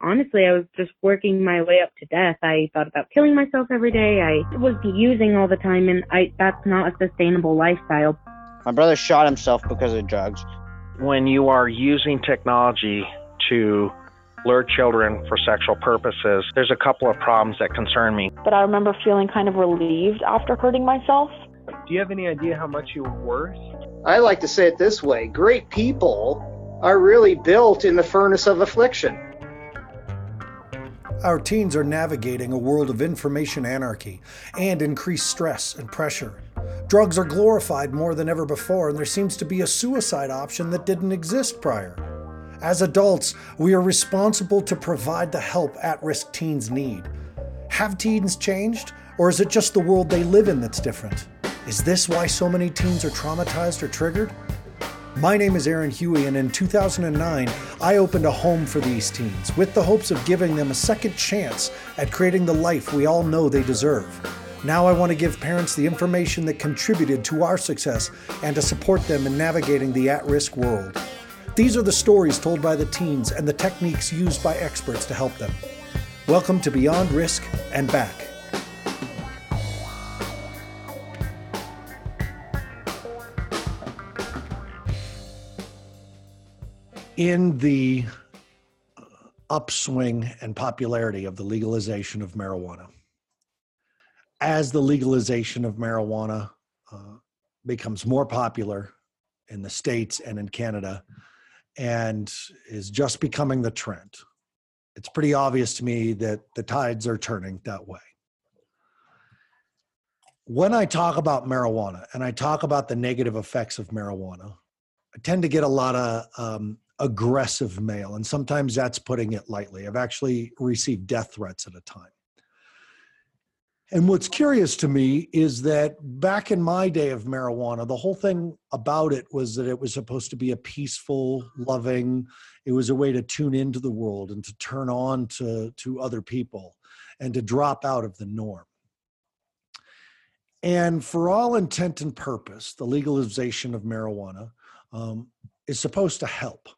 honestly, I was just working my way up to death. I thought about killing myself every day. I was using all the time, and I that's not a sustainable lifestyle. My brother shot himself because of drugs. When you are using technology to lure children for sexual purposes, there's a couple of problems that concern me. But I remember feeling kind of relieved after hurting myself. Do you have any idea how much you're worth? I like to say it this way great people are really built in the furnace of affliction. Our teens are navigating a world of information anarchy and increased stress and pressure. Drugs are glorified more than ever before, and there seems to be a suicide option that didn't exist prior. As adults, we are responsible to provide the help at risk teens need. Have teens changed, or is it just the world they live in that's different? Is this why so many teens are traumatized or triggered? My name is Aaron Huey, and in 2009, I opened a home for these teens with the hopes of giving them a second chance at creating the life we all know they deserve. Now I want to give parents the information that contributed to our success and to support them in navigating the at risk world. These are the stories told by the teens and the techniques used by experts to help them. Welcome to Beyond Risk and Back. In the upswing and popularity of the legalization of marijuana, as the legalization of marijuana uh, becomes more popular in the States and in Canada and is just becoming the trend, it's pretty obvious to me that the tides are turning that way. When I talk about marijuana and I talk about the negative effects of marijuana, I tend to get a lot of um, aggressive mail. And sometimes that's putting it lightly. I've actually received death threats at a time. And what's curious to me is that back in my day of marijuana, the whole thing about it was that it was supposed to be a peaceful, loving, it was a way to tune into the world and to turn on to, to other people and to drop out of the norm. And for all intent and purpose, the legalization of marijuana um, is supposed to help.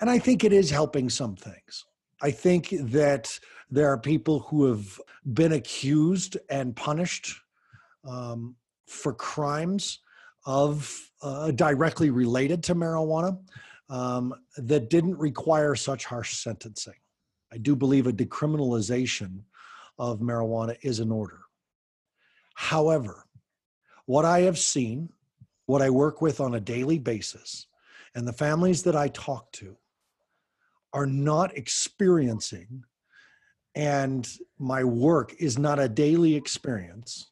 And I think it is helping some things. I think that there are people who have been accused and punished um, for crimes of uh, directly related to marijuana um, that didn't require such harsh sentencing. I do believe a decriminalization of marijuana is in order. However, what I have seen, what I work with on a daily basis, and the families that I talk to are not experiencing and my work is not a daily experience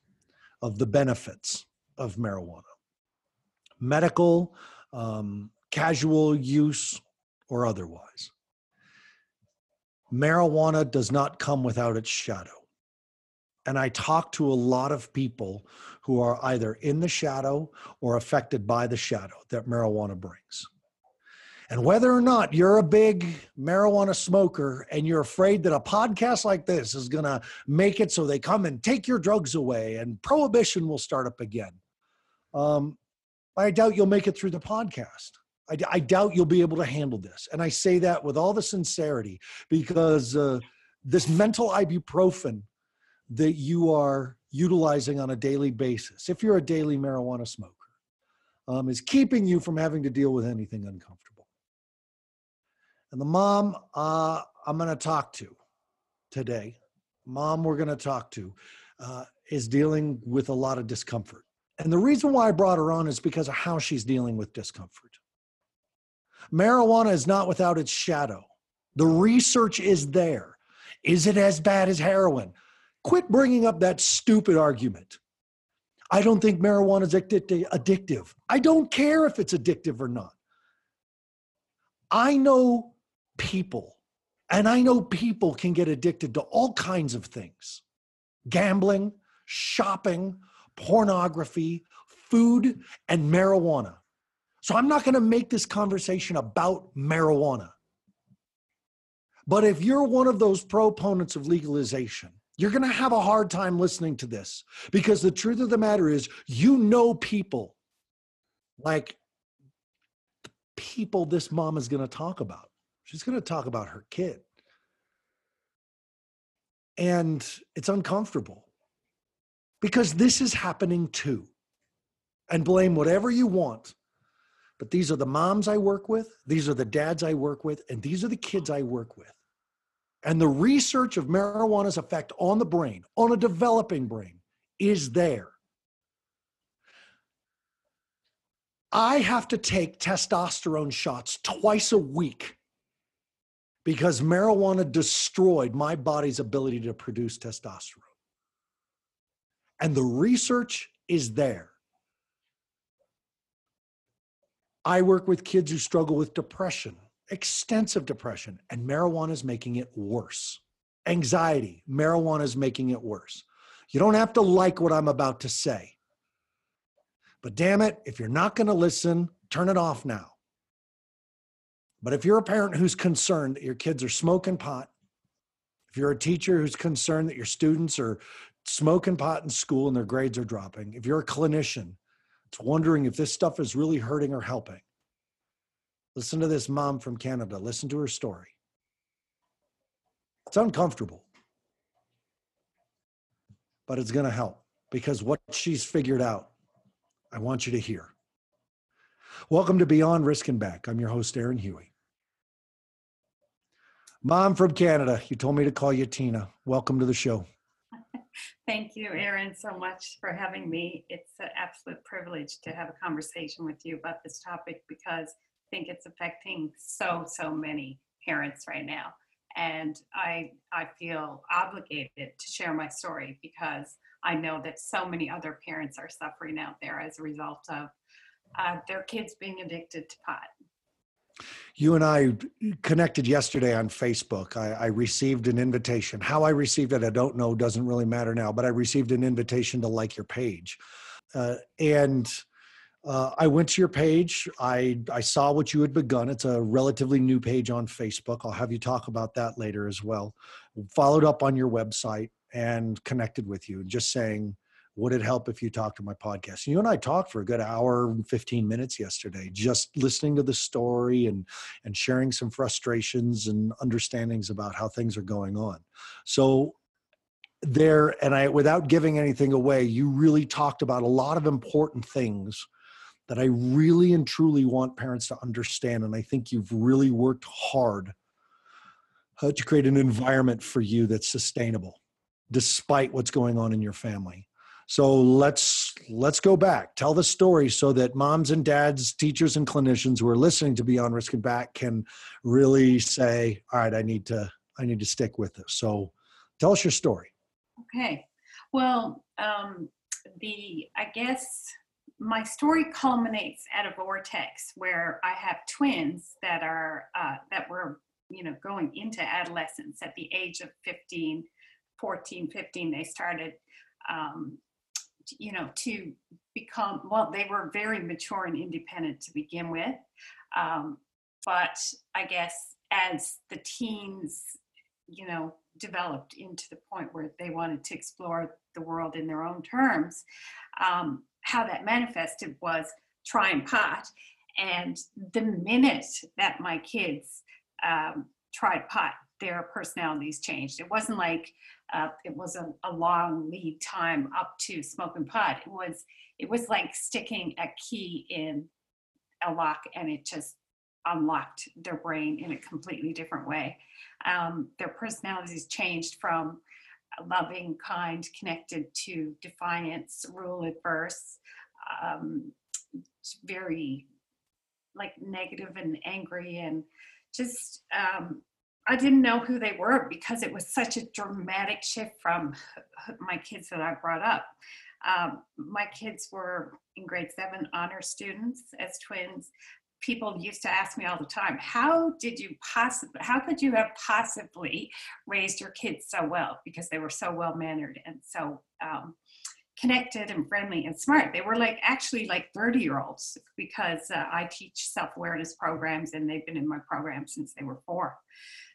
of the benefits of marijuana. Medical um, casual use or otherwise. Marijuana does not come without its shadow. And i talk to a lot of people who are either in the shadow or affected by the shadow that marijuana brings and whether or not you're a big marijuana smoker and you're afraid that a podcast like this is going to make it so they come and take your drugs away and prohibition will start up again, um, I doubt you'll make it through the podcast. I, I, doubt you'll be able to handle this. And I say that with all the sincerity because uh, this mental ibuprofen that you are utilizing on a daily basis, if you're a daily marijuana smoker, um, is keeping you from having to deal with anything uncomfortable. And the mom uh, I'm going to talk to today, mom we're going to talk to, uh, is dealing with a lot of discomfort. And the reason why I brought her on is because of how she's dealing with discomfort. Marijuana is not without its shadow. The research is there. Is it as bad as heroin? Quit bringing up that stupid argument. I don't think marijuana is addictive. I don't care if it's addictive or not. I know people. And I know people can get addicted to all kinds of things gambling, shopping, pornography, food, and marijuana. So I'm not going to make this conversation about marijuana. But if you're one of those proponents of legalization, you're going to have a hard time listening to this because the truth of the matter is, you know people like the people this mom is going to talk about. She's going to talk about her kid. And it's uncomfortable because this is happening too. And blame whatever you want. But these are the moms I work with, these are the dads I work with, and these are the kids I work with. And the research of marijuana's effect on the brain, on a developing brain, is there. I have to take testosterone shots twice a week because marijuana destroyed my body's ability to produce testosterone. And the research is there. I work with kids who struggle with depression, extensive depression, and marijuana is making it worse. Anxiety, marijuana is making it worse. You don't have to like what I'm about to say. But damn it, if you're not going to listen, turn it off now. But if you're a parent who's concerned that your kids are smoking pot, if you're a teacher who's concerned that your students are smoking pot in school and their grades are dropping, if you're a clinician that's wondering if this stuff is really hurting or helping, listen to this mom from Canada. Listen to her story. It's uncomfortable, but it's going to help because what she's figured out I want you to hear. Welcome to Beyond Risk and Back. I'm your host, Aaron Huey. Mom from Canada, you told me to call you Tina. Welcome to the show. Thank you, Aaron, so much for having me. It's an absolute privilege to have a conversation with you about this topic because I think it's affecting so, so many parents right now. And I, I feel obligated to share my story because I know that so many other parents are suffering out there as a result of uh, their kids being addicted to pot. You and I connected yesterday on Facebook. I, I, received an invitation. How I received it, I don't know, doesn't really matter now, but I received an invitation to like your page. Uh, and uh, I went to your page. I, I saw what you had begun. It's a relatively new page on Facebook. I'll have you talk about that later as well. Followed up on your website and connected with you, just saying, would it help if you talked to my podcast? You and I talked for a good hour and 15 minutes yesterday, just listening to the story and, and sharing some frustrations and understandings about how things are going on. So there, and I, without giving anything away, you really talked about a lot of important things that I really and truly want parents to understand. And I think you've really worked hard uh, to create an environment for you that's sustainable despite what's going on in your family. So let's let's go back. Tell the story so that moms and dads, teachers and clinicians who are listening to Beyond Risk and Back can really say, "All right, I need to I need to stick with this." So tell us your story. Okay. Well, um, the I guess my story culminates at a vortex where I have twins that are uh, that were you know going into adolescence at the age of 15 14, 15, they started, um, you know, to become, well, they were very mature and independent to begin with. Um, but I guess as the teens, you know, developed into the point where they wanted to explore the world in their own terms, um, how that manifested was trying pot. And the minute that my kids um, tried pot, their personalities changed. It wasn't like uh, it was a, a, long lead time up to smoking pot. It was it was like sticking a key in a lock and it just unlocked their brain in a completely different way. Um, their personalities changed from loving, kind, connected to defiance, rule adverse, um, very like negative and angry and just um, I didn't know who they were because it was such a dramatic shift from my kids that I brought up. Um, my kids were in grade seven honor students as twins. People used to ask me all the time, how did you possibly, how could you have possibly raised your kids so well? Because they were so well mannered and so um, connected and friendly and smart. They were like actually like 30 year olds because uh, I teach self awareness programs and they've been in my program since they were four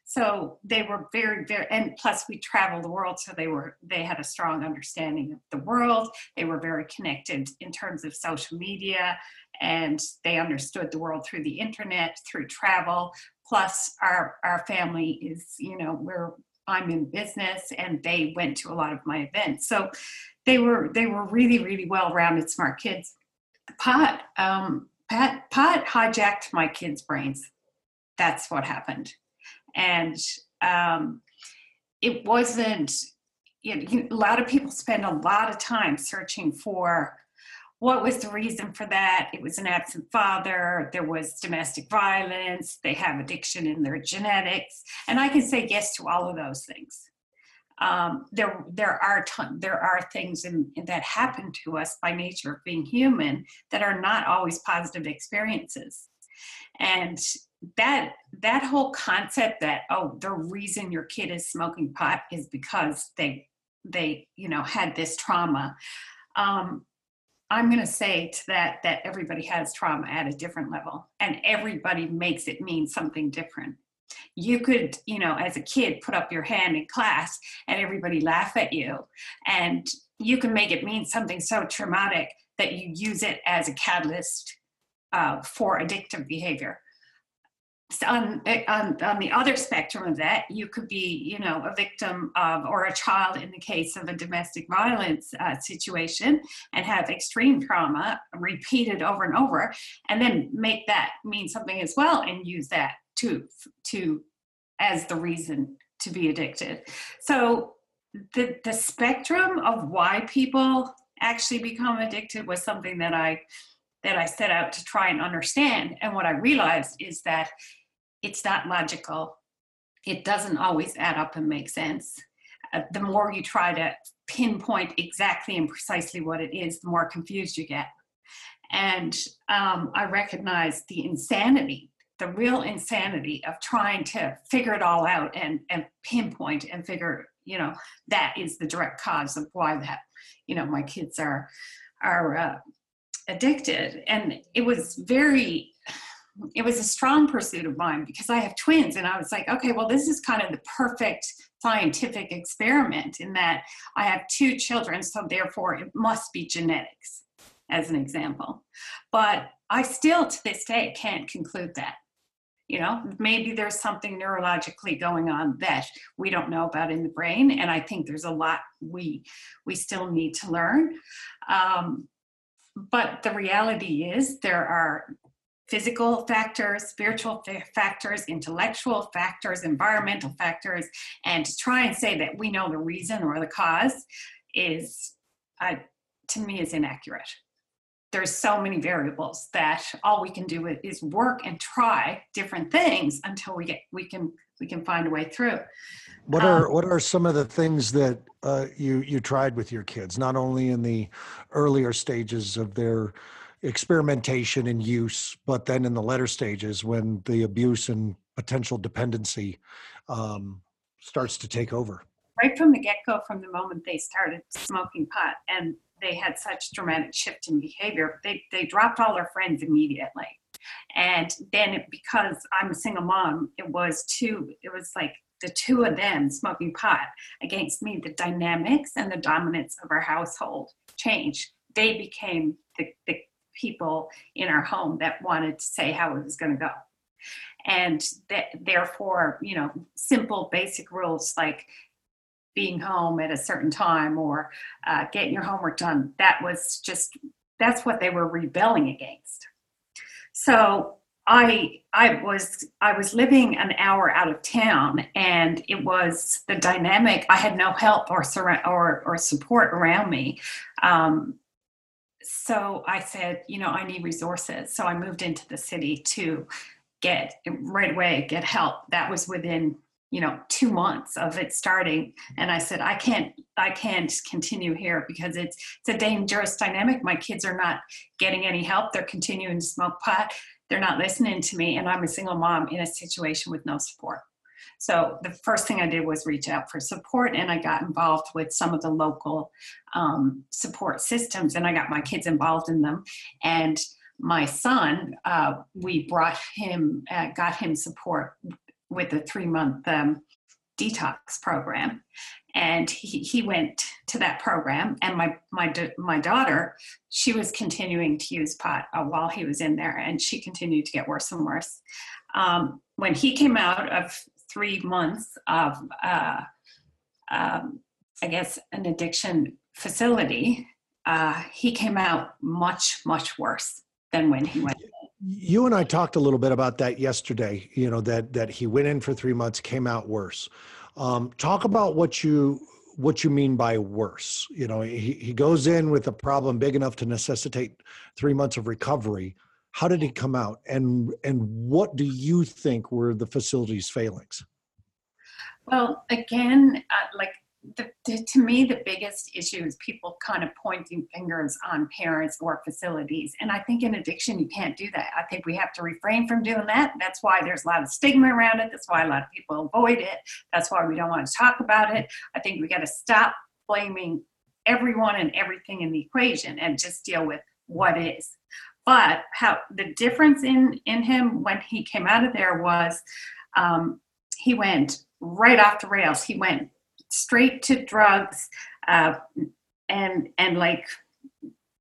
so they were very very and plus we traveled the world so they were they had a strong understanding of the world. They were very connected in terms of social media and they understood the world through the internet through travel. Plus our our family is you know we're i'm in business and they went to a lot of my events. So they were they were really really well rounded smart kids. Pot um pat pot hijacked my kids brains. That's what happened and um it wasn't you know, a lot of people spend a lot of time searching for what was the reason for that? It was an absent father, there was domestic violence, they have addiction in their genetics. And I can say yes to all of those things. Um, there, there are ton, there are things in, in that happen to us by nature of being human that are not always positive experiences, and that that whole concept that oh the reason your kid is smoking pot is because they they you know had this trauma um, I'm going to say to that that everybody has trauma at a different level and everybody makes it mean something different. You could, you know, as a kid put up your hand in class and everybody laugh at you and you can make it mean something so traumatic that you use it as a catalyst uh, for addictive behavior on, eh, on, on the other spectrum of that, you could be, you know, a victim of, or a child in the case of a domestic violence uh, situation and have extreme trauma repeated over and over, and then make that mean something as well and use that to, to, as the reason to be addicted. So the, the spectrum of why people actually become addicted was something that I that I set out to try and understand. And what I realized is that it's not logical. It doesn't always add up and make sense. Uh, the more you try to pinpoint exactly and precisely what it is, the more confused you get. And um, I recognize the insanity, the real insanity of trying to figure it all out and, and pinpoint and figure, you know, that is the direct cause of why that, you know, my kids are are uh, addicted. And it was very it was a strong pursuit of mine because I have twins. And I was like, okay, well, this is kind of the perfect scientific experiment in that I have two children, so therefore it must be genetics, as an example. But I still, to this day, can't conclude that. You know, maybe there's something neurologically going on that we don't know about in the brain, and I think there's a lot we we still need to learn. Um, but the reality is there are physical factors, spiritual factors, intellectual factors, environmental factors, and to try and say that we know the reason or the cause is, uh, to me, is inaccurate. There's so many variables that all we can do is work and try different things until we get we can we can find a way through. What are um, what are some of the things that uh, you you tried with your kids, not only in the earlier stages of their experimentation and use, but then in the later stages when the abuse and potential dependency um, starts to take over? Right from the get go, from the moment they started smoking pot and they had such dramatic shift in behavior, they, they dropped all their friends immediately. And then it, because I'm a single mom, it was too it was like the two of them smoking pot against me. The dynamics and the dominance of our household changed. They became the, the people in our home that wanted to say how it was going to go. And that, therefore, you know, simple basic rules like being home at a certain time or uh, getting your homework done, that was just, that's what they were rebelling against. So I I was I was living an hour out of town, and it was the dynamic. I had no help or or or support around me. Um, so I said, you know, I need resources. So I moved into the city to get right away get help. That was within you know two months of it starting and i said i can't i can't continue here because it's it's a dangerous dynamic my kids are not getting any help they're continuing to smoke pot they're not listening to me and i'm a single mom in a situation with no support so the first thing I did was reach out for support, and I got involved with some of the local um, support systems, and I got my kids involved in them. And my son, uh, we brought him, uh, got him support with a three month um, detox program and he, he went to that program and my my my daughter she was continuing to use pot uh, while he was in there and she continued to get worse and worse Um, when he came out of three months of, uh, um, I guess, an addiction facility, uh, he came out much, much worse than when he went. You and I talked a little bit about that yesterday. You know that that he went in for three months, came out worse. Um, talk about what you what you mean by worse. You know, he, he goes in with a problem big enough to necessitate three months of recovery. How did he come out, and and what do you think were the facility's failings? Well, again, uh, like the, the, to me, the biggest issue is people kind of pointing fingers on parents or facilities. And I think in addiction, you can't do that. I think we have to refrain from doing that. That's why there's a lot of stigma around it. That's why a lot of people avoid it. That's why we don't want to talk about it. I think we got to stop blaming everyone and everything in the equation and just deal with what is. But how the difference in in him when he came out of there was um, he went right off the rails. He went straight to drugs uh, and and like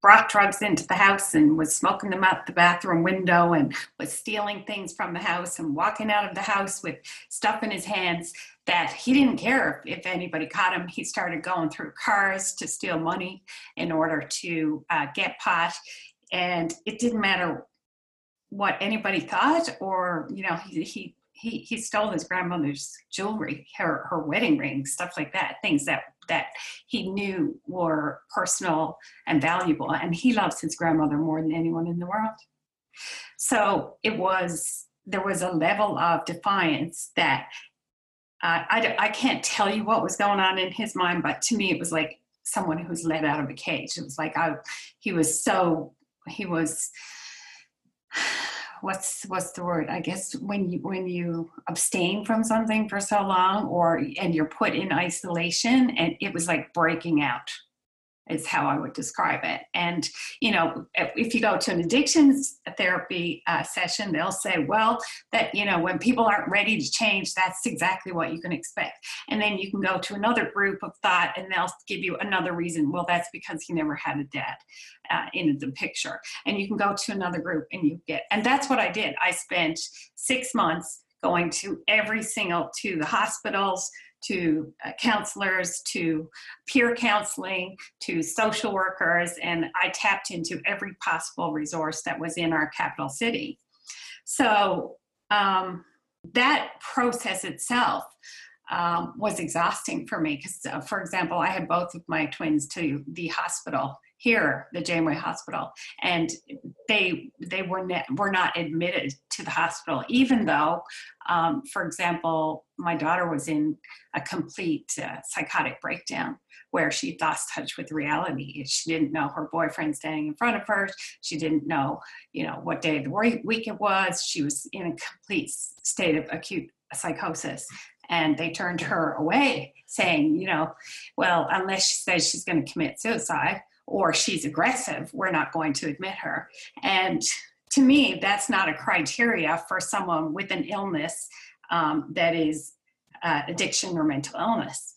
brought drugs into the house and was smoking them out the bathroom window and was stealing things from the house and walking out of the house with stuff in his hands that he didn't care if, anybody caught him. He started going through cars to steal money in order to uh, get pot. And it didn't matter what anybody thought or, you know, he, he he he stole his grandmother's jewelry, her her wedding ring, stuff like that, things that that he knew were personal and valuable, and he loves his grandmother more than anyone in the world. So it was there was a level of defiance that uh, I I can't tell you what was going on in his mind, but to me it was like someone who's let out of a cage. It was like I he was so he was what's what's the word? I guess when you when you abstain from something for so long or and you're put in isolation and it was like breaking out is how I would describe it. And, you know, if you go to an addictions therapy uh, session, they'll say, well, that, you know, when people aren't ready to change, that's exactly what you can expect. And then you can go to another group of thought and they'll give you another reason. Well, that's because he never had a dad uh, in the picture. And you can go to another group and you get, and that's what I did. I spent six months going to every single, to the hospitals, to uh, counselors, to peer counseling, to social workers, and I tapped into every possible resource that was in our capital city. So um, that process itself um, was exhausting for me because, uh, for example, I had both of my twins to the hospital here, the Janeway Hospital, and they they were ne- were not admitted to the hospital, even though, um, for example, my daughter was in a complete uh, psychotic breakdown where she lost touch with reality. She didn't know her boyfriend standing in front of her. She didn't know, you know, what day of the week it was. She was in a complete state of acute psychosis and they turned her away saying you know well unless she says she's going to commit suicide or she's aggressive, we're not going to admit her. And to me, that's not a criteria for someone with an illness um, that is uh, addiction or mental illness.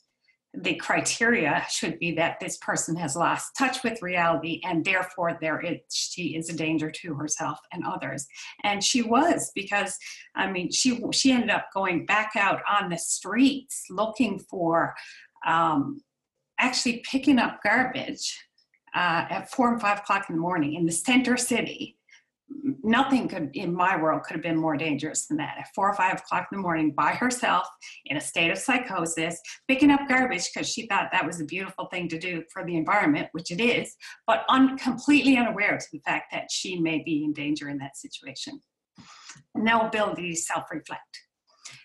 The criteria should be that this person has lost touch with reality and therefore there is, she is a danger to herself and others. And she was because, I mean, she, she ended up going back out on the streets looking for um, actually picking up garbage uh, at four and five o'clock in the morning in the center city. Nothing could, in my world, could have been more dangerous than that. At four or five o'clock in the morning, by herself, in a state of psychosis, picking up garbage because she thought that was a beautiful thing to do for the environment, which it is, but un- completely unaware to the fact that she may be in danger in that situation. No ability to self-reflect.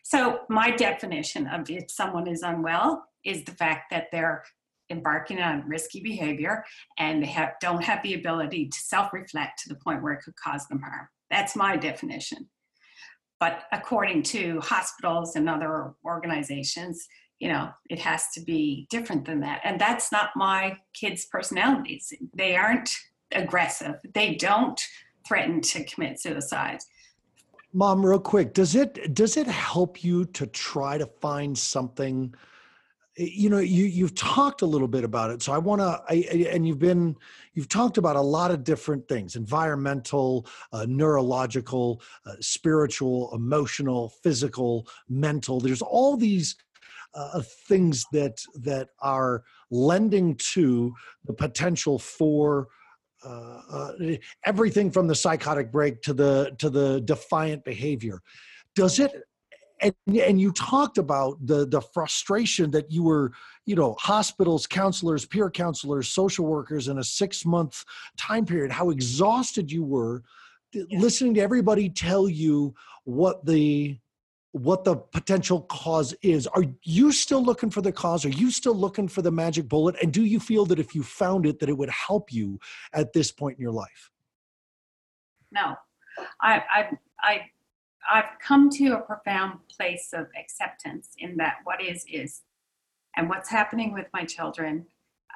So my definition of if someone is unwell is the fact that they're embarking on risky behavior and they have, don't have the ability to self-reflect to the point where it could cause them harm. That's my definition. But according to hospitals and other organizations, you know, it has to be different than that. And that's not my kids' personalities. They aren't aggressive. They don't threaten to commit suicide. Mom, real quick, does it does it help you to try to find something you know you you've talked a little bit about it so i want to and you've been you've talked about a lot of different things environmental uh, neurological uh, spiritual emotional physical mental. There's all these uh, things that that are lending to the potential for uh, uh, everything from the psychotic break to the to the defiant behavior. Does it and and you talked about the the frustration that you were you know hospitals counselors peer counselors social workers in a six month time period how exhausted you were listening to everybody tell you what the what the potential cause is. Are you still looking for the cause? Are you still looking for the magic bullet? And do you feel that if you found it that it would help you at this point in your life? No, I, I, I, I've come to a profound place of acceptance in that what is is, and what's happening with my children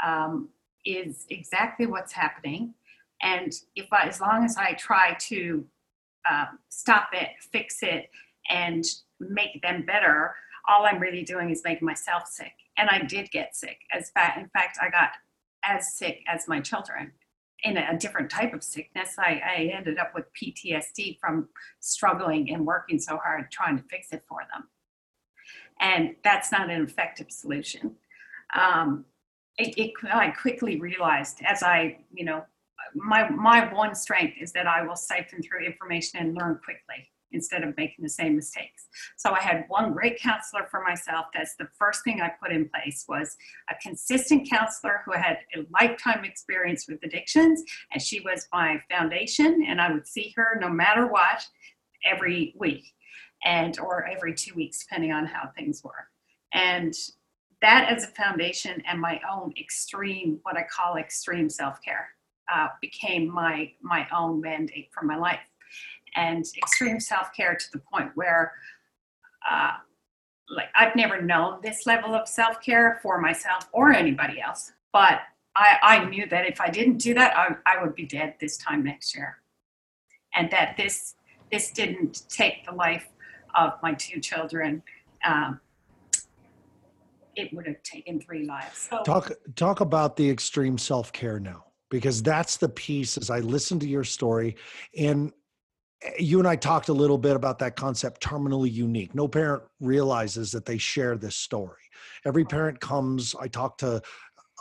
um, is exactly what's happening. And if I, as long as I try to um, stop it, fix it, and make them better, all I'm really doing is making myself sick. And I did get sick. As fa- in fact, I got as sick as my children in a different type of sickness. I, I ended up with PTSD from struggling and working so hard trying to fix it for them. And that's not an effective solution. Um, it, it, I quickly realized as I, you know, my, my one strength is that I will siphon through information and learn quickly instead of making the same mistakes. So I had one great counselor for myself. That's the first thing I put in place was a consistent counselor who had a lifetime experience with addictions and she was my foundation and I would see her no matter what every week and or every 2 weeks depending on how things were. And that as a foundation and my own extreme what I call extreme self-care uh, became my my own mandate for my life and extreme self-care to the point where uh, like I've never known this level of self-care for myself or anybody else. But I, I knew that if I didn't do that, I, I would be dead this time next year. And that this this didn't take the life of my two children. Um, it would have taken three lives. So talk talk about the extreme self-care now because that's the piece as i listened to your story and you and i talked a little bit about that concept terminally unique no parent realizes that they share this story every parent comes i talk to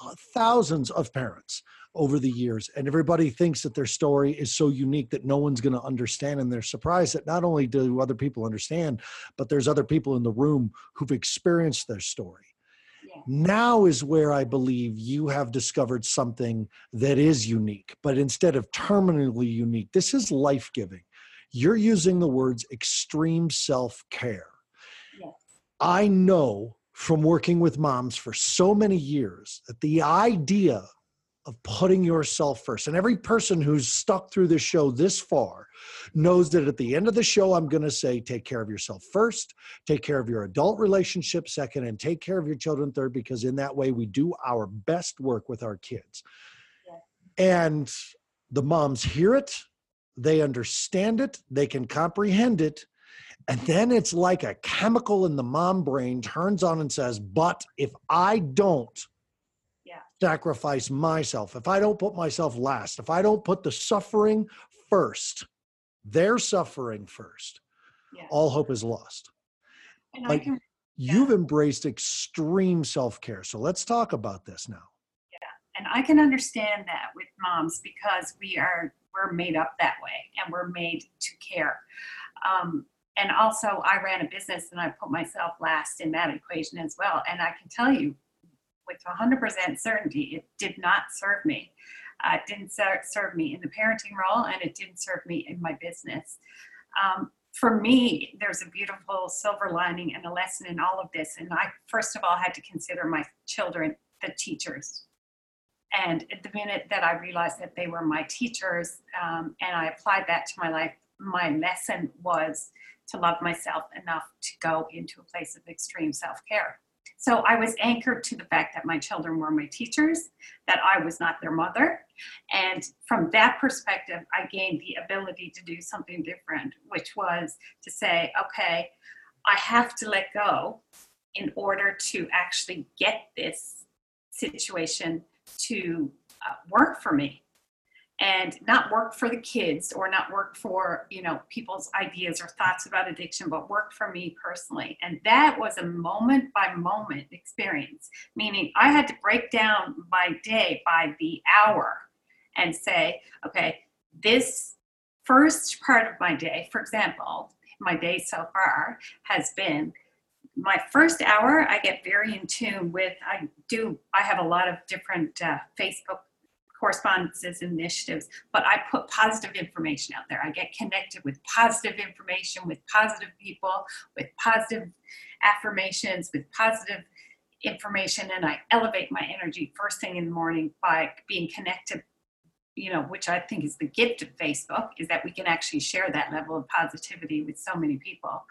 uh, thousands of parents over the years and everybody thinks that their story is so unique that no one's going to understand and they're surprised that not only do other people understand but there's other people in the room who've experienced their story Yeah. now is where I believe you have discovered something that is unique, but instead of terminally unique, this is life giving. You're using the words extreme self care. Yes. I know from working with moms for so many years that the idea of putting yourself first, and every person who's stuck through this show this far knows that at the end of the show, I'm going to say, take care of yourself first, take care of your adult relationship second, and take care of your children third, because in that way, we do our best work with our kids. And the moms hear it, they understand it, they can comprehend it. And then it's like a chemical in the mom brain turns on and says, But if I don't Yeah. sacrifice myself, if I don't put myself last, if I don't put the suffering first, their suffering first, Yeah. all hope is lost. and I like- can You've embraced extreme self care. So let's talk about this now. Yeah. And I can understand that with moms because we are we're made up that way and we're made to care. Um, and also, I ran a business and I put myself last in that equation as well. And I can tell you with 100% certainty, it did not serve me. Uh, it didn't ser- serve me in the parenting role and it didn't serve me in my business. Um, for me, there's a beautiful silver lining and a lesson in all of this. And I, first of all, had to consider my children the teachers and at the minute that I realized that they were my teachers um, and I applied that to my life, my lesson was to love myself enough to go into a place of extreme self care. So I was anchored to the fact that my children were my teachers, that I was not their mother. And from that perspective, I gained the ability to do something different, which was to say, okay, I have to let go in order to actually get this situation to uh, work for me and not work for the kids or not work for you know people's ideas or thoughts about addiction but work for me personally. And that was a moment by moment experience meaning i had to break down my day by the hour and say okay this first part of my day for example my day so far has been my first hour i get very in tune with i do i have a lot of different uh, facebook correspondences and initiatives but i put positive information out there. I get connected with positive information with positive people with positive affirmations with positive information and i elevate my energy first thing in the morning by being connected you know which i think is the gift of facebook is that we can actually share that level of positivity with so many people.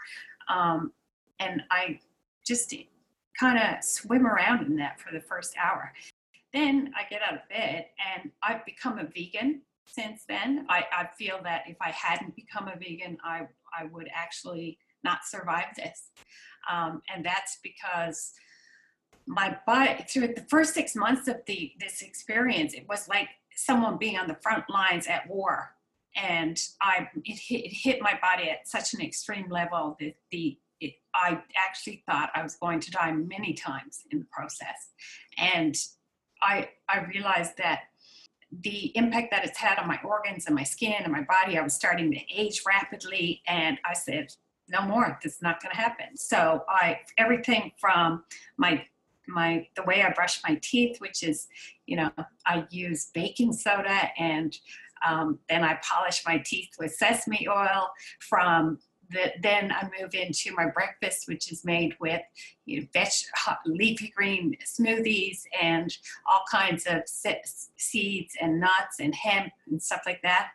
Um, and i just kind of swim around in that for the first hour then I get out of bed and I've become a vegan since then. I, I feel that if I hadn't become a vegan, I, I would actually not survive this. Um, and that's because my body, through the first six months of the this experience, it was like someone being on the front lines at war. And I, it hit, it hit my body at such an extreme level that the I actually thought I was going to die many times in the process. And I, I realized that the impact that it's had on my organs and my skin and my body, I was starting to age rapidly. And I said, no more, this is not going to happen. So I, everything from my, my, the way I brush my teeth, which is, you know, I use baking soda and um, then I polish my teeth with sesame oil from the, then I move into my breakfast, which is made with you know, veg, leafy green smoothies and all kinds of seeds and nuts and hemp and stuff like that.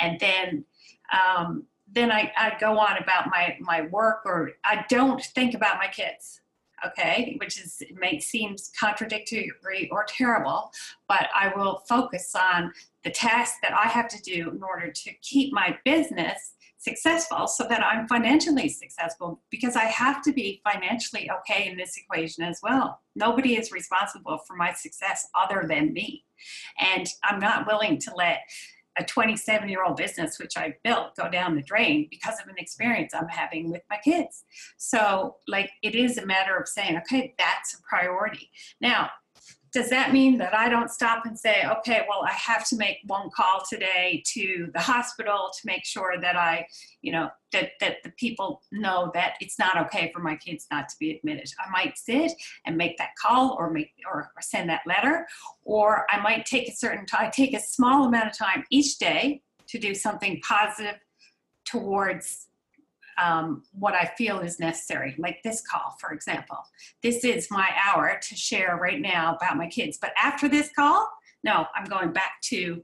And then um, then I, I go on about my, my work or I don't think about my kids okay, which is may seems contradictory or terrible, but I will focus on the tasks that I have to do in order to keep my business successful so that I'm financially successful because I have to be financially okay in this equation as well. Nobody is responsible for my success other than me. And I'm not willing to let a 27 year old business, which I built, go down the drain because of an experience I'm having with my kids. So, like, it is a matter of saying, okay, that's a priority. Now, does that mean that I don't stop and say, okay, well, I have to make one call today to the hospital to make sure that I, you know, that, that the people know that it's not okay for my kids not to be admitted. I might sit and make that call or make or, or send that letter, or I might take a certain time, take a small amount of time each day to do something positive towards um, what I feel is necessary, like this call, for example. This is my hour to share right now about my kids. But after this call, no, I'm going back to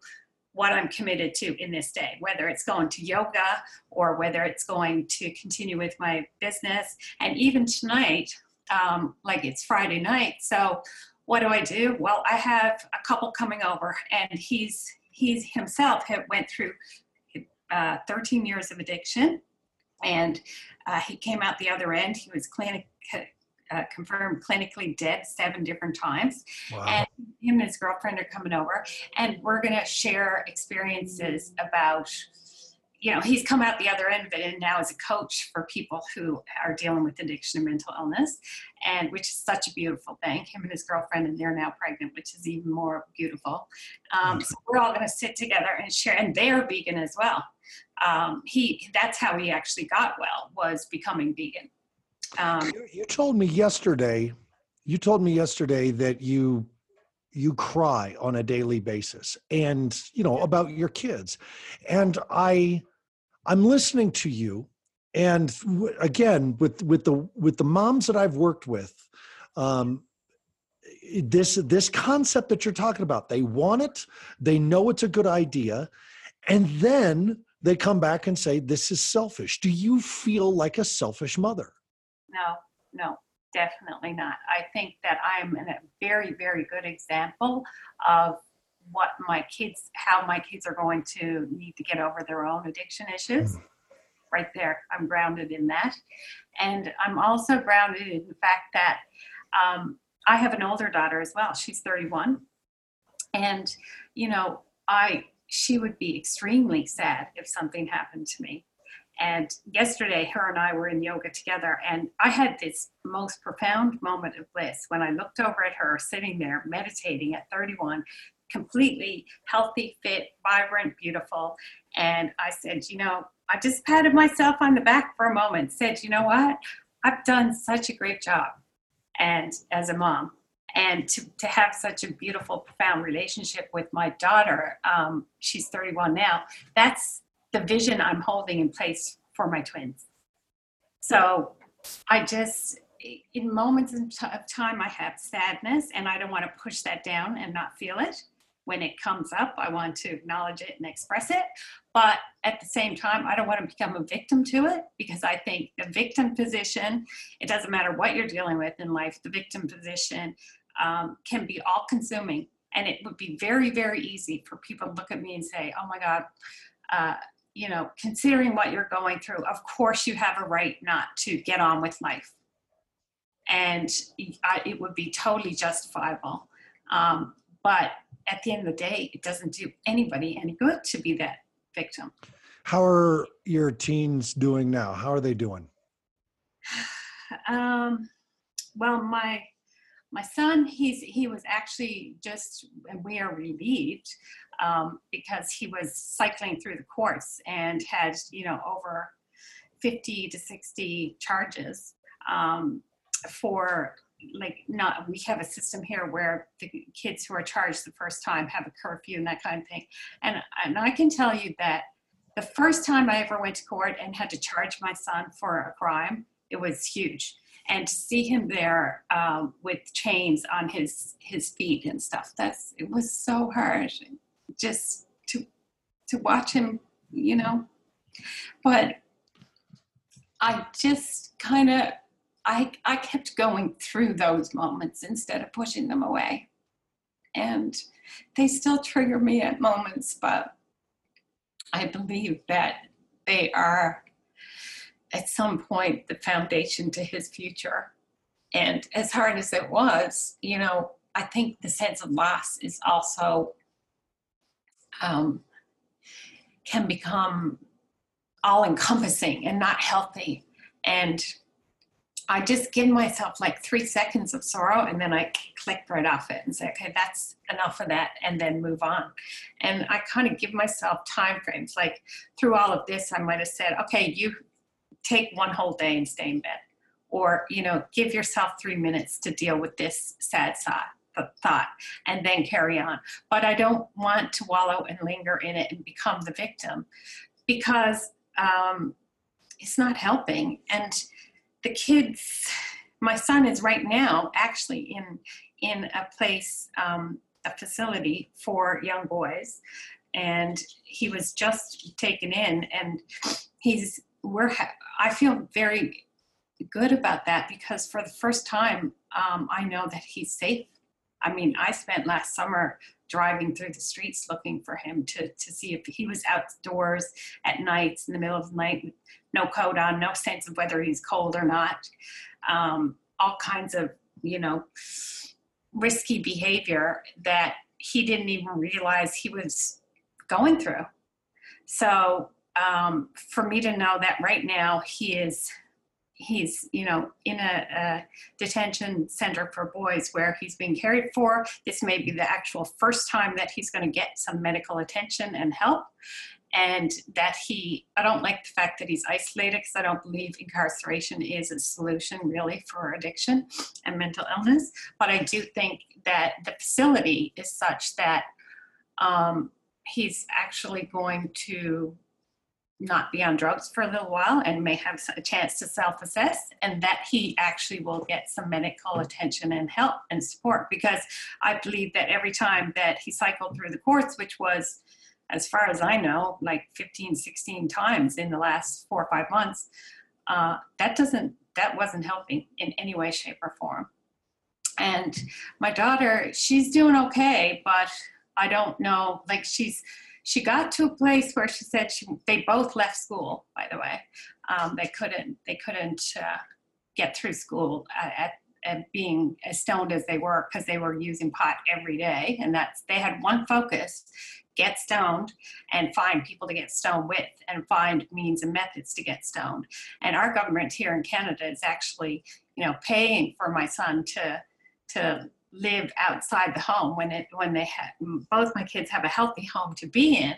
what I'm committed to in this day, whether it's going to yoga or whether it's going to continue with my business. And even tonight, um, like it's Friday night. So what do I do? Well, I have a couple coming over and he's, he's himself have went through uh, 13 years of addiction and uh, he came out the other end. He was clinic, uh, confirmed clinically dead seven different times. Wow. And him and his girlfriend are coming over, and we're going to share experiences about. You know, he's come out the other end of it, and now is a coach for people who are dealing with addiction and mental illness, and which is such a beautiful thing. Him and his girlfriend, and they're now pregnant, which is even more beautiful. Um, so we're all going to sit together and share, and they're vegan as well um, he that's how he actually got well was becoming vegan. Um, you, you told me yesterday. You told me yesterday that you you cry on a daily basis and you know about your kids and i i'm listening to you and again with with the with the moms that i've worked with um this this concept that you're talking about they want it they know it's a good idea and then they come back and say, This is selfish. Do you feel like a selfish mother? No, no, definitely not. I think that I'm a very, very good example of what my kids, how my kids are going to need to get over their own addiction issues. Mm. Right there, I'm grounded in that. And I'm also grounded in the fact that um, I have an older daughter as well. She's 31. And, you know, I she would be extremely sad if something happened to me. And yesterday, her and I were in yoga together, and I had this most profound moment of bliss when I looked over at her sitting there meditating at 31, completely healthy, fit, vibrant, beautiful. And I said, You know, I just patted myself on the back for a moment, said, You know what? I've done such a great job and as a mom and to, to have such a beautiful profound relationship with my daughter um, she's 31 now that's the vision i'm holding in place for my twins so i just in moments of time i have sadness and i don't want to push that down and not feel it when it comes up i want to acknowledge it and express it but at the same time i don't want to become a victim to it because i think the victim position it doesn't matter what you're dealing with in life the victim position um, can be all consuming. And it would be very, very easy for people to look at me and say, oh my God, uh, you know, considering what you're going through, of course you have a right not to get on with life. And I, it would be totally justifiable. Um, but at the end of the day, it doesn't do anybody any good to be that victim. How are your teens doing now? How are they doing? Um, well, my my son, he's he was actually just, and we are relieved um, because he was cycling through the courts and had you know over 50 to 60 charges um, for like not we have a system here where the kids who are charged the first time have a curfew and that kind of thing. And and i can tell you that the first time i ever went to court and had to charge my son for a crime it was huge. And to see him there um, with chains on his his feet and stuff that's it was so hard just to to watch him you know. But i just kind of i i kept going through those moments instead of pushing them away and they still trigger me at moments but i believe that they are at some point the foundation to his future. And as hard as it was, you know, I think the sense of loss is also um, can become all encompassing and not healthy. And I just give myself like three seconds of sorrow and then I click right off it and say, okay, that's enough of that, and then move on. And I kind of give myself time frames. Like through all of this, I might have said, okay, you take one whole day and stay in bed or you know give yourself three minutes to deal with this sad thought and then carry on but i don't want to wallow and linger in it and become the victim because um, it's not helping and the kids my son is right now actually in in a place um, a facility for young boys and he was just taken in and he's we're I feel very good about that because for the first time um, I know that he's safe. I mean, I spent last summer driving through the streets looking for him to to see if he was outdoors at nights in the middle of the night with no coat on, no sense of whether he's cold or not. Um, all kinds of you know risky behavior that he didn't even realize he was going through. So um, for me to know that right now he is he's you know in a, a, detention center for boys where he's being cared for. This may be the actual first time that he's going to get some medical attention and help. And that he i don't like the fact that he's isolated because i don't believe incarceration is a solution really for addiction and mental illness. But i do think that the facility is such that um, he's actually going to not be on drugs for a little while and may have a chance to self assess, and that he actually will get some medical attention and help and support. Because I believe that every time that he cycled through the courts, which was, as far as I know, like 15, 16 times in the last four or five months, uh, that doesn't that wasn't helping in any way, shape, or form. And my daughter, she's doing okay, but I don't know, like she's she got to a place where she said she, they both left school, by the way, Um, they couldn't they couldn't uh, get through school at, at being as stoned as they were because they were using pot every day, and that's they had one focus: get stoned and find people to get stoned with, and find means and methods to get stoned. And our government here in Canada is actually, you know, paying for my son to to live outside the home when it when they have both my kids have a healthy home to be in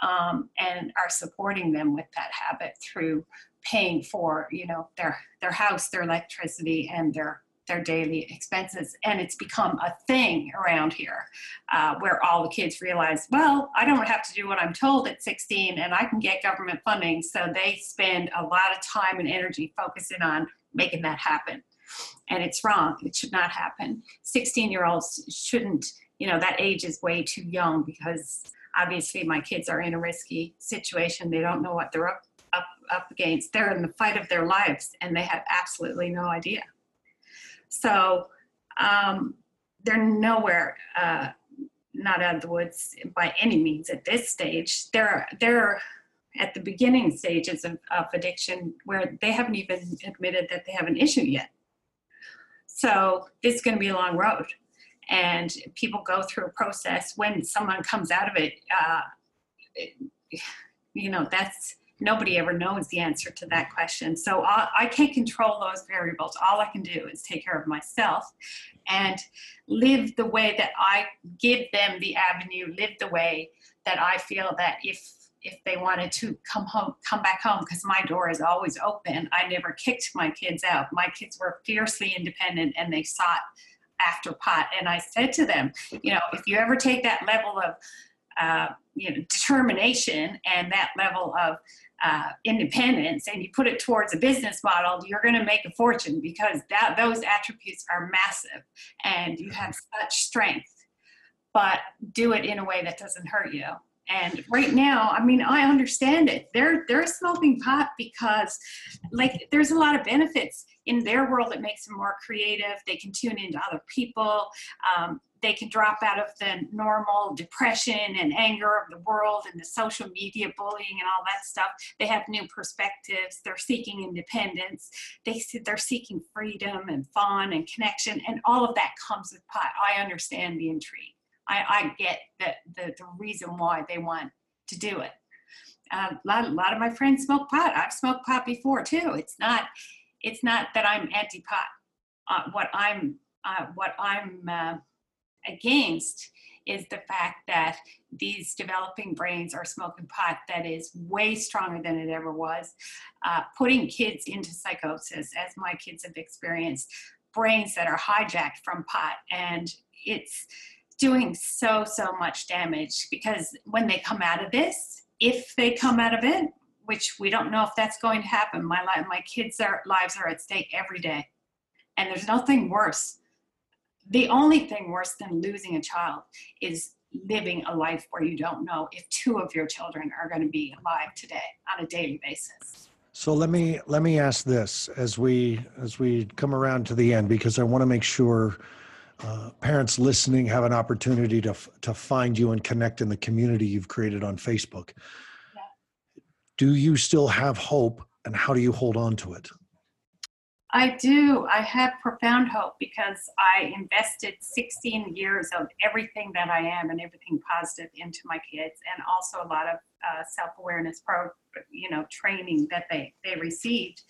um, and are supporting them with that habit through paying for you know their their house their electricity and their their daily expenses. And it's become a thing around here uh, where all the kids realize well i don't have to do what i'm told at 16 and i can get government funding. So they spend a lot of time and energy focusing on making that happen and it's wrong. It should not happen. 16 year olds shouldn't, you know, that age is way too young because obviously my kids are in a risky situation. They don't know what they're up, up, up against. They're in the fight of their lives and they have absolutely no idea. So um, they're nowhere, uh, not out of the woods by any means at this stage. They're, they're at the beginning stages of, of addiction where they haven't even admitted that they have an issue yet. So it's going to be a long road. And people go through a process when someone comes out of it, uh, you know, that's nobody ever knows the answer to that question. So I, I can't control those variables. All I can do is take care of myself and live the way that I give them the avenue, live the way that I feel that if if they wanted to come home, come back home, because my door is always open. I never kicked my kids out. My kids were fiercely independent and they sought after pot. And I said to them, you know, if you ever take that level of, uh, you know, determination and that level of uh, independence and you put it towards a business model, you're going to make a fortune because that those attributes are massive and you have such strength. But do it in a way that doesn't hurt you. And right now, I mean, I understand it. They're they're smoking pot because, like, there's a lot of benefits in their world. It makes them more creative. They can tune into other people. Um, they can drop out of the normal depression and anger of the world and the social media bullying and all that stuff. They have new perspectives. They're seeking independence. They they're seeking freedom and fun and connection, and all of that comes with pot. I understand the intrigue. I, I get the, the, the reason why they want to do it. Uh, a, lot, a lot of my friends smoke pot. I've smoked pot before too. It's not, it's not that I'm anti-pot. Uh, what I'm, uh, what I'm uh, against is the fact that these developing brains are smoking pot that is way stronger than it ever was, uh, putting kids into psychosis, as my kids have experienced, brains that are hijacked from pot, and it's doing so, so much damage because when they come out of this, if they come out of it, which we don't know if that's going to happen, my, life, my kids' are, lives are at stake every day. And there's nothing worse. The only thing worse than losing a child is living a life where you don't know if two of your children are going to be alive today on a daily basis. So let me let me ask this as we as we come around to the end because I want to make sure uh, parents listening have an opportunity to to find you and connect in the community you've created on Facebook. Yeah. Do you still have hope, and how do you hold on to it? I do. I have profound hope because I invested 16 years of everything that I am and everything positive into my kids, and also a lot of uh, self-awareness pro, you know, training that they they received,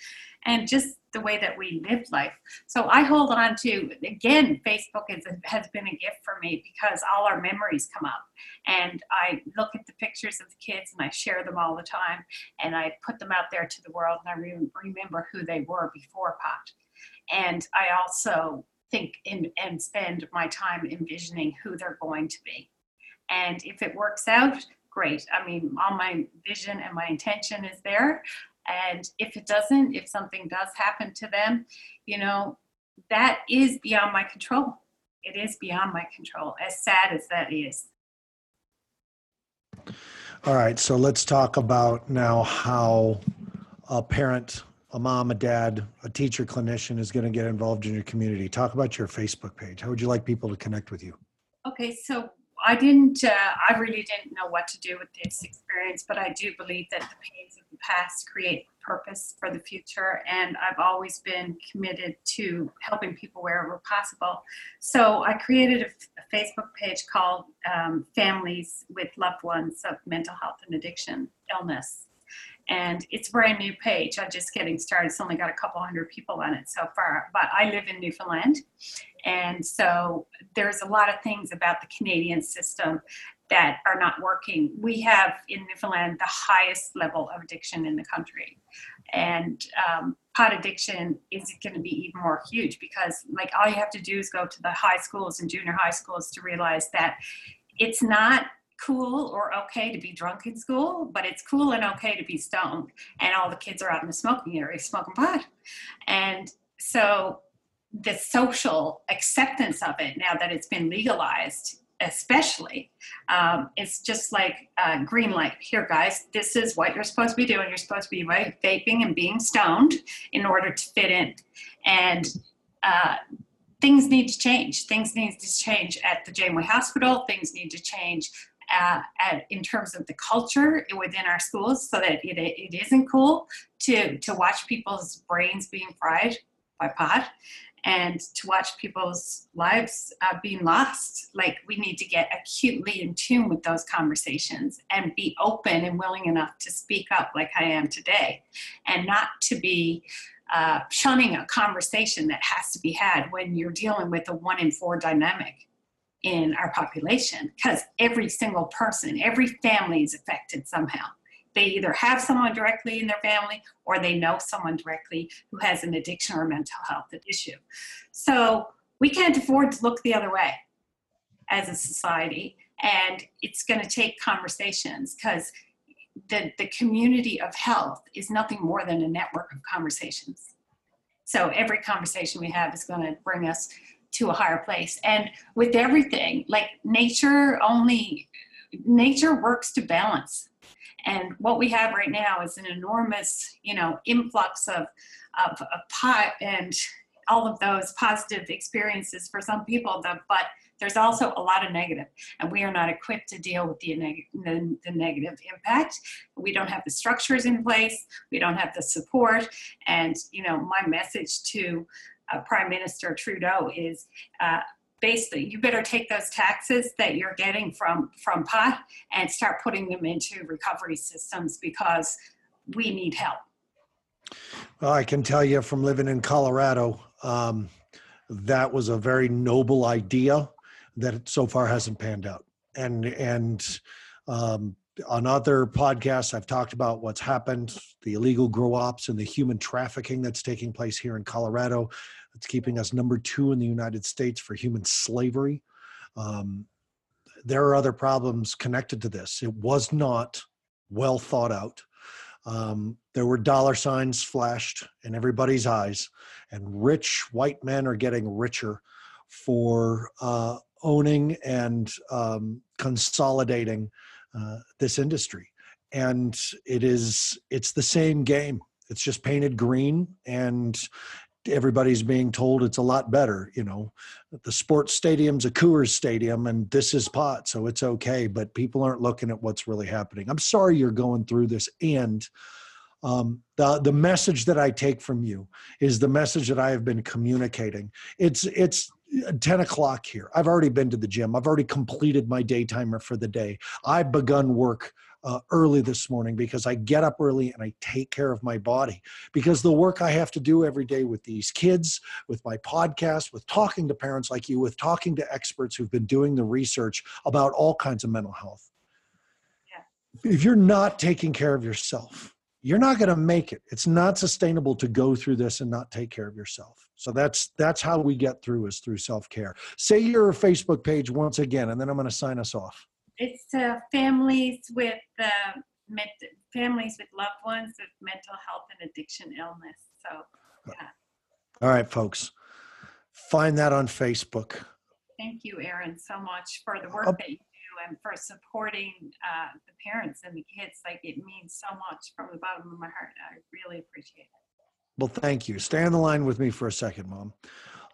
and just the way that we live life. So I hold on to, again, Facebook is, has been a gift for me because all our memories come up. And I look at the pictures of the kids and I share them all the time. And I put them out there to the world and I re- remember who they were before pot. And I also think in, and spend my time envisioning who they're going to be. And if it works out, great. I mean, all my vision and my intention is there. And if it doesn't, if something does happen to them, you know, that is beyond my control. It is beyond my control, as sad as that is. All right, so let's talk about now how a parent, a mom, a dad, a teacher, clinician is going to get involved in your community. Talk about your Facebook page. How would you like people to connect with you? Okay, so I didn't, uh, I really didn't know what to do with this experience, but I do believe that the pains of the past create purpose for the future, and I've always been committed to helping people wherever possible. So I created a, Facebook page called um, Families with Loved Ones of Mental Health and Addiction Illness. And it's a brand new page. I'm just getting started. It's only got a couple hundred people on it so far. But I live in Newfoundland. And so there's a lot of things about the Canadian system that are not working. We have in Newfoundland the highest level of addiction in the country. And um, pot addiction is going to be even more huge because, like, all you have to do is go to the high schools and junior high schools to realize that it's not cool or okay to be drunk in school, but it's cool and okay to be stoned. And all the kids are out in the smoking area smoking pot. And so the social acceptance of it now that it's been legalized especially um, it's just like uh, green light. Here guys this is what you're supposed to be doing. You're supposed to be right vaping and being stoned in order to fit in. And uh, things need to change. Things need to change at the janeway hospital. Things need to change uh, at, in terms of the culture within our schools so that it, it isn't cool to, to watch people's brains being fried pot and to watch people's lives uh, being lost. Like we need to get acutely in tune with those conversations and be open and willing enough to speak up like I am today and not to be uh, shunning a conversation that has to be had when you're dealing with a one in four dynamic in our population because every single person, every family is affected somehow. They either have someone directly in their family or they know someone directly who has an addiction or mental health issue. So we can't afford to look the other way as a society. And it's going to take conversations because the, the community of health is nothing more than a network of conversations. So every conversation we have is going to bring us to a higher place. And with everything, like nature only, nature works to balance. And what we have right now is an enormous, you know, influx of, of, of pot and all of those positive experiences for some people, but there's also a lot of negative, and we are not equipped to deal with the, neg- the, the, negative impact. We don't have the structures in place, we don't have the support, and you know, my message to uh, Prime Minister Trudeau is uh, basically you better take those taxes that you're getting from from pot and start putting them into recovery systems because we need help. Well, I can tell you from living in Colorado, um, that was a very noble idea that so far hasn't panned out. And and um, on other podcasts, I've talked about what's happened, the illegal grow ops and the human trafficking that's taking place here in Colorado. It's keeping us number two in the United States for human slavery. Um, there are other problems connected to this. It was not well thought out. Um, there were dollar signs flashed in everybody's eyes, and rich white men are getting richer for uh, owning and um, consolidating uh, this industry and it is it's the same game it's just painted green and everybody's being told it's a lot better you know the sports stadium's a coors stadium and this is pot so it's okay but people aren't looking at what's really happening i'm sorry you're going through this and um, the the message that I take from you is the message that I have been communicating. It's it's 10 o'clock here. I've already been to the gym. I've already completed my day timer for the day. I've begun work uh, early this morning because I get up early and I take care of my body. Because the work I have to do every day with these kids, with my podcast, with talking to parents like you, with talking to experts who've been doing the research about all kinds of mental health. Yeah. If you're not taking care of yourself, you're not going to make it it's not sustainable to go through this and not take care of yourself so that's that's how we get through is through self-care say your facebook page once again and then i'm going to sign us off it's uh, families with uh, met- families with loved ones with mental health and addiction illness so yeah all right folks find that on facebook thank you aaron so much for the work that you do and for supporting uh, the parents and the kids. Like it means so much from the bottom of my heart. I really appreciate it. Well, thank you. Stay on the line with me for a second, Mom.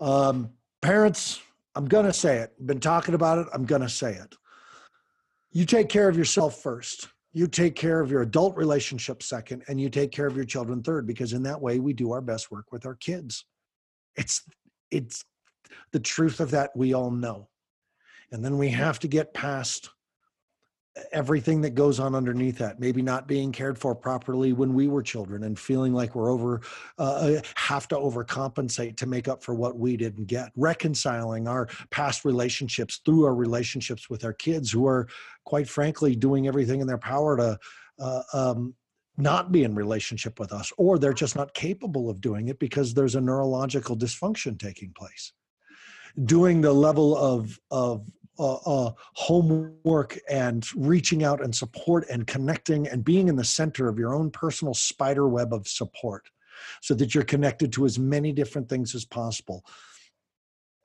Um, parents, I'm going to say it. Been talking about it. I'm going to say it. You take care of yourself first. You take care of your adult relationship second, and you take care of your children third, because in that way we do our best work with our kids. It's it's the truth of that we all know. And then we have to get past everything that goes on underneath that maybe not being cared for properly when we were children and feeling like we're over uh, have to overcompensate to make up for what we didn't get. Reconciling our past relationships through our relationships with our kids who are quite frankly doing everything in their power to uh, um, not be in relationship with us or they're just not capable of doing it because there's a neurological dysfunction taking place. Doing the level of of uh, uh, homework and reaching out and support and connecting and being in the center of your own personal spider web of support so that you're connected to as many different things as possible.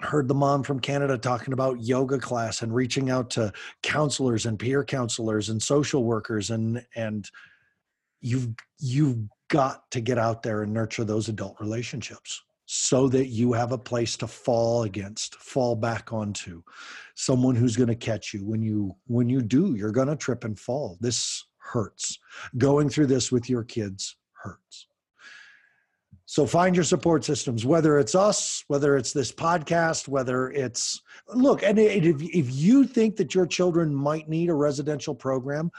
Heard the mom from canada talking about yoga class and reaching out to counselors and peer counselors and social workers and and you've you've got to get out there and nurture those adult relationships so that you have a place to fall against fall back onto. Someone who's going to catch you. When you when you do you're going to trip and fall. This hurts. Going through this with your kids hurts. So find your support systems whether it's us whether it's this podcast whether it's look and if, if you think that your children might need a residential program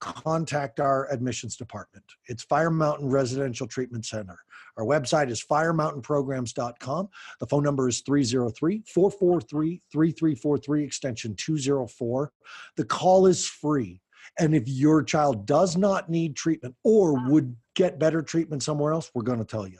contact our admissions department. It's fire mountain residential treatment center our website is firemountainprograms.com. The phone number is 303 443 3343, extension 204. The call is free. And if your child does not need treatment or would get better treatment somewhere else, we're going to tell you.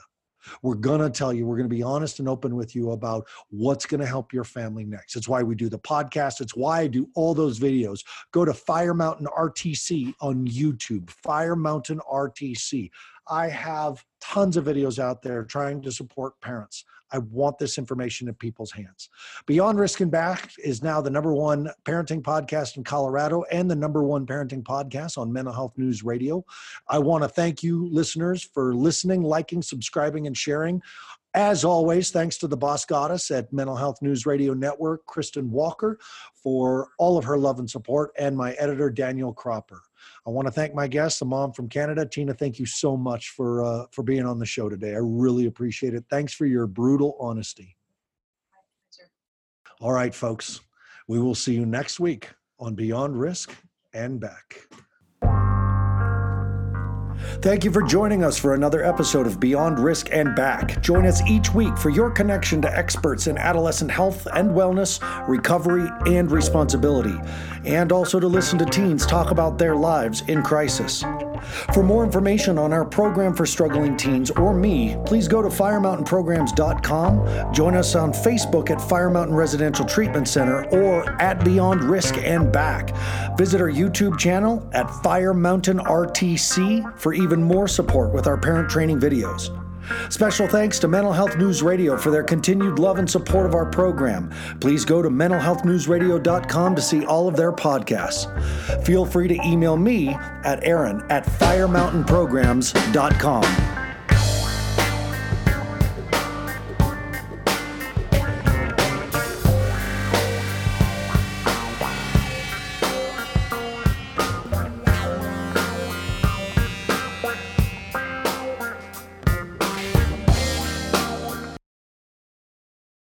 We're going to tell you, we're going to be honest and open with you about what's going to help your family next. It's why we do the podcast. It's why I do all those videos. Go to Fire Mountain RTC on YouTube, Fire Mountain RTC. I have tons of videos out there trying to support parents. I want this information in people's hands. Beyond Risk and Back is now the number one parenting podcast in Colorado and the number one parenting podcast on Mental Health News Radio. I want to thank you, listeners, for listening, liking, subscribing, and sharing. As always, thanks to the boss goddess at Mental Health News Radio Network, Kristen Walker, for all of her love and support, and my editor, Daniel Cropper. I want to thank my guest, the mom from Canada, Tina. Thank you so much for uh, for being on the show today. I really appreciate it. Thanks for your brutal honesty. All right, folks. We will see you next week on Beyond Risk and Back. Thank you for joining us for another episode of Beyond Risk and Back. Join us each week for your connection to experts in adolescent health and wellness, recovery, and responsibility, and also to listen to teens talk about their lives in crisis. For more information on our program for struggling teens or me, please go to firemountainprograms.com, join us on Facebook at Fire Mountain Residential Treatment Center or at Beyond Risk and Back. Visit our YouTube channel at Fire Mountain RTC for even more support with our parent training videos. Special thanks to Mental Health News Radio for their continued love and support of our program. Please go to mentalhealthnewsradio.com to see all of their podcasts. Feel free to email me at aaron at firemountainprograms.com.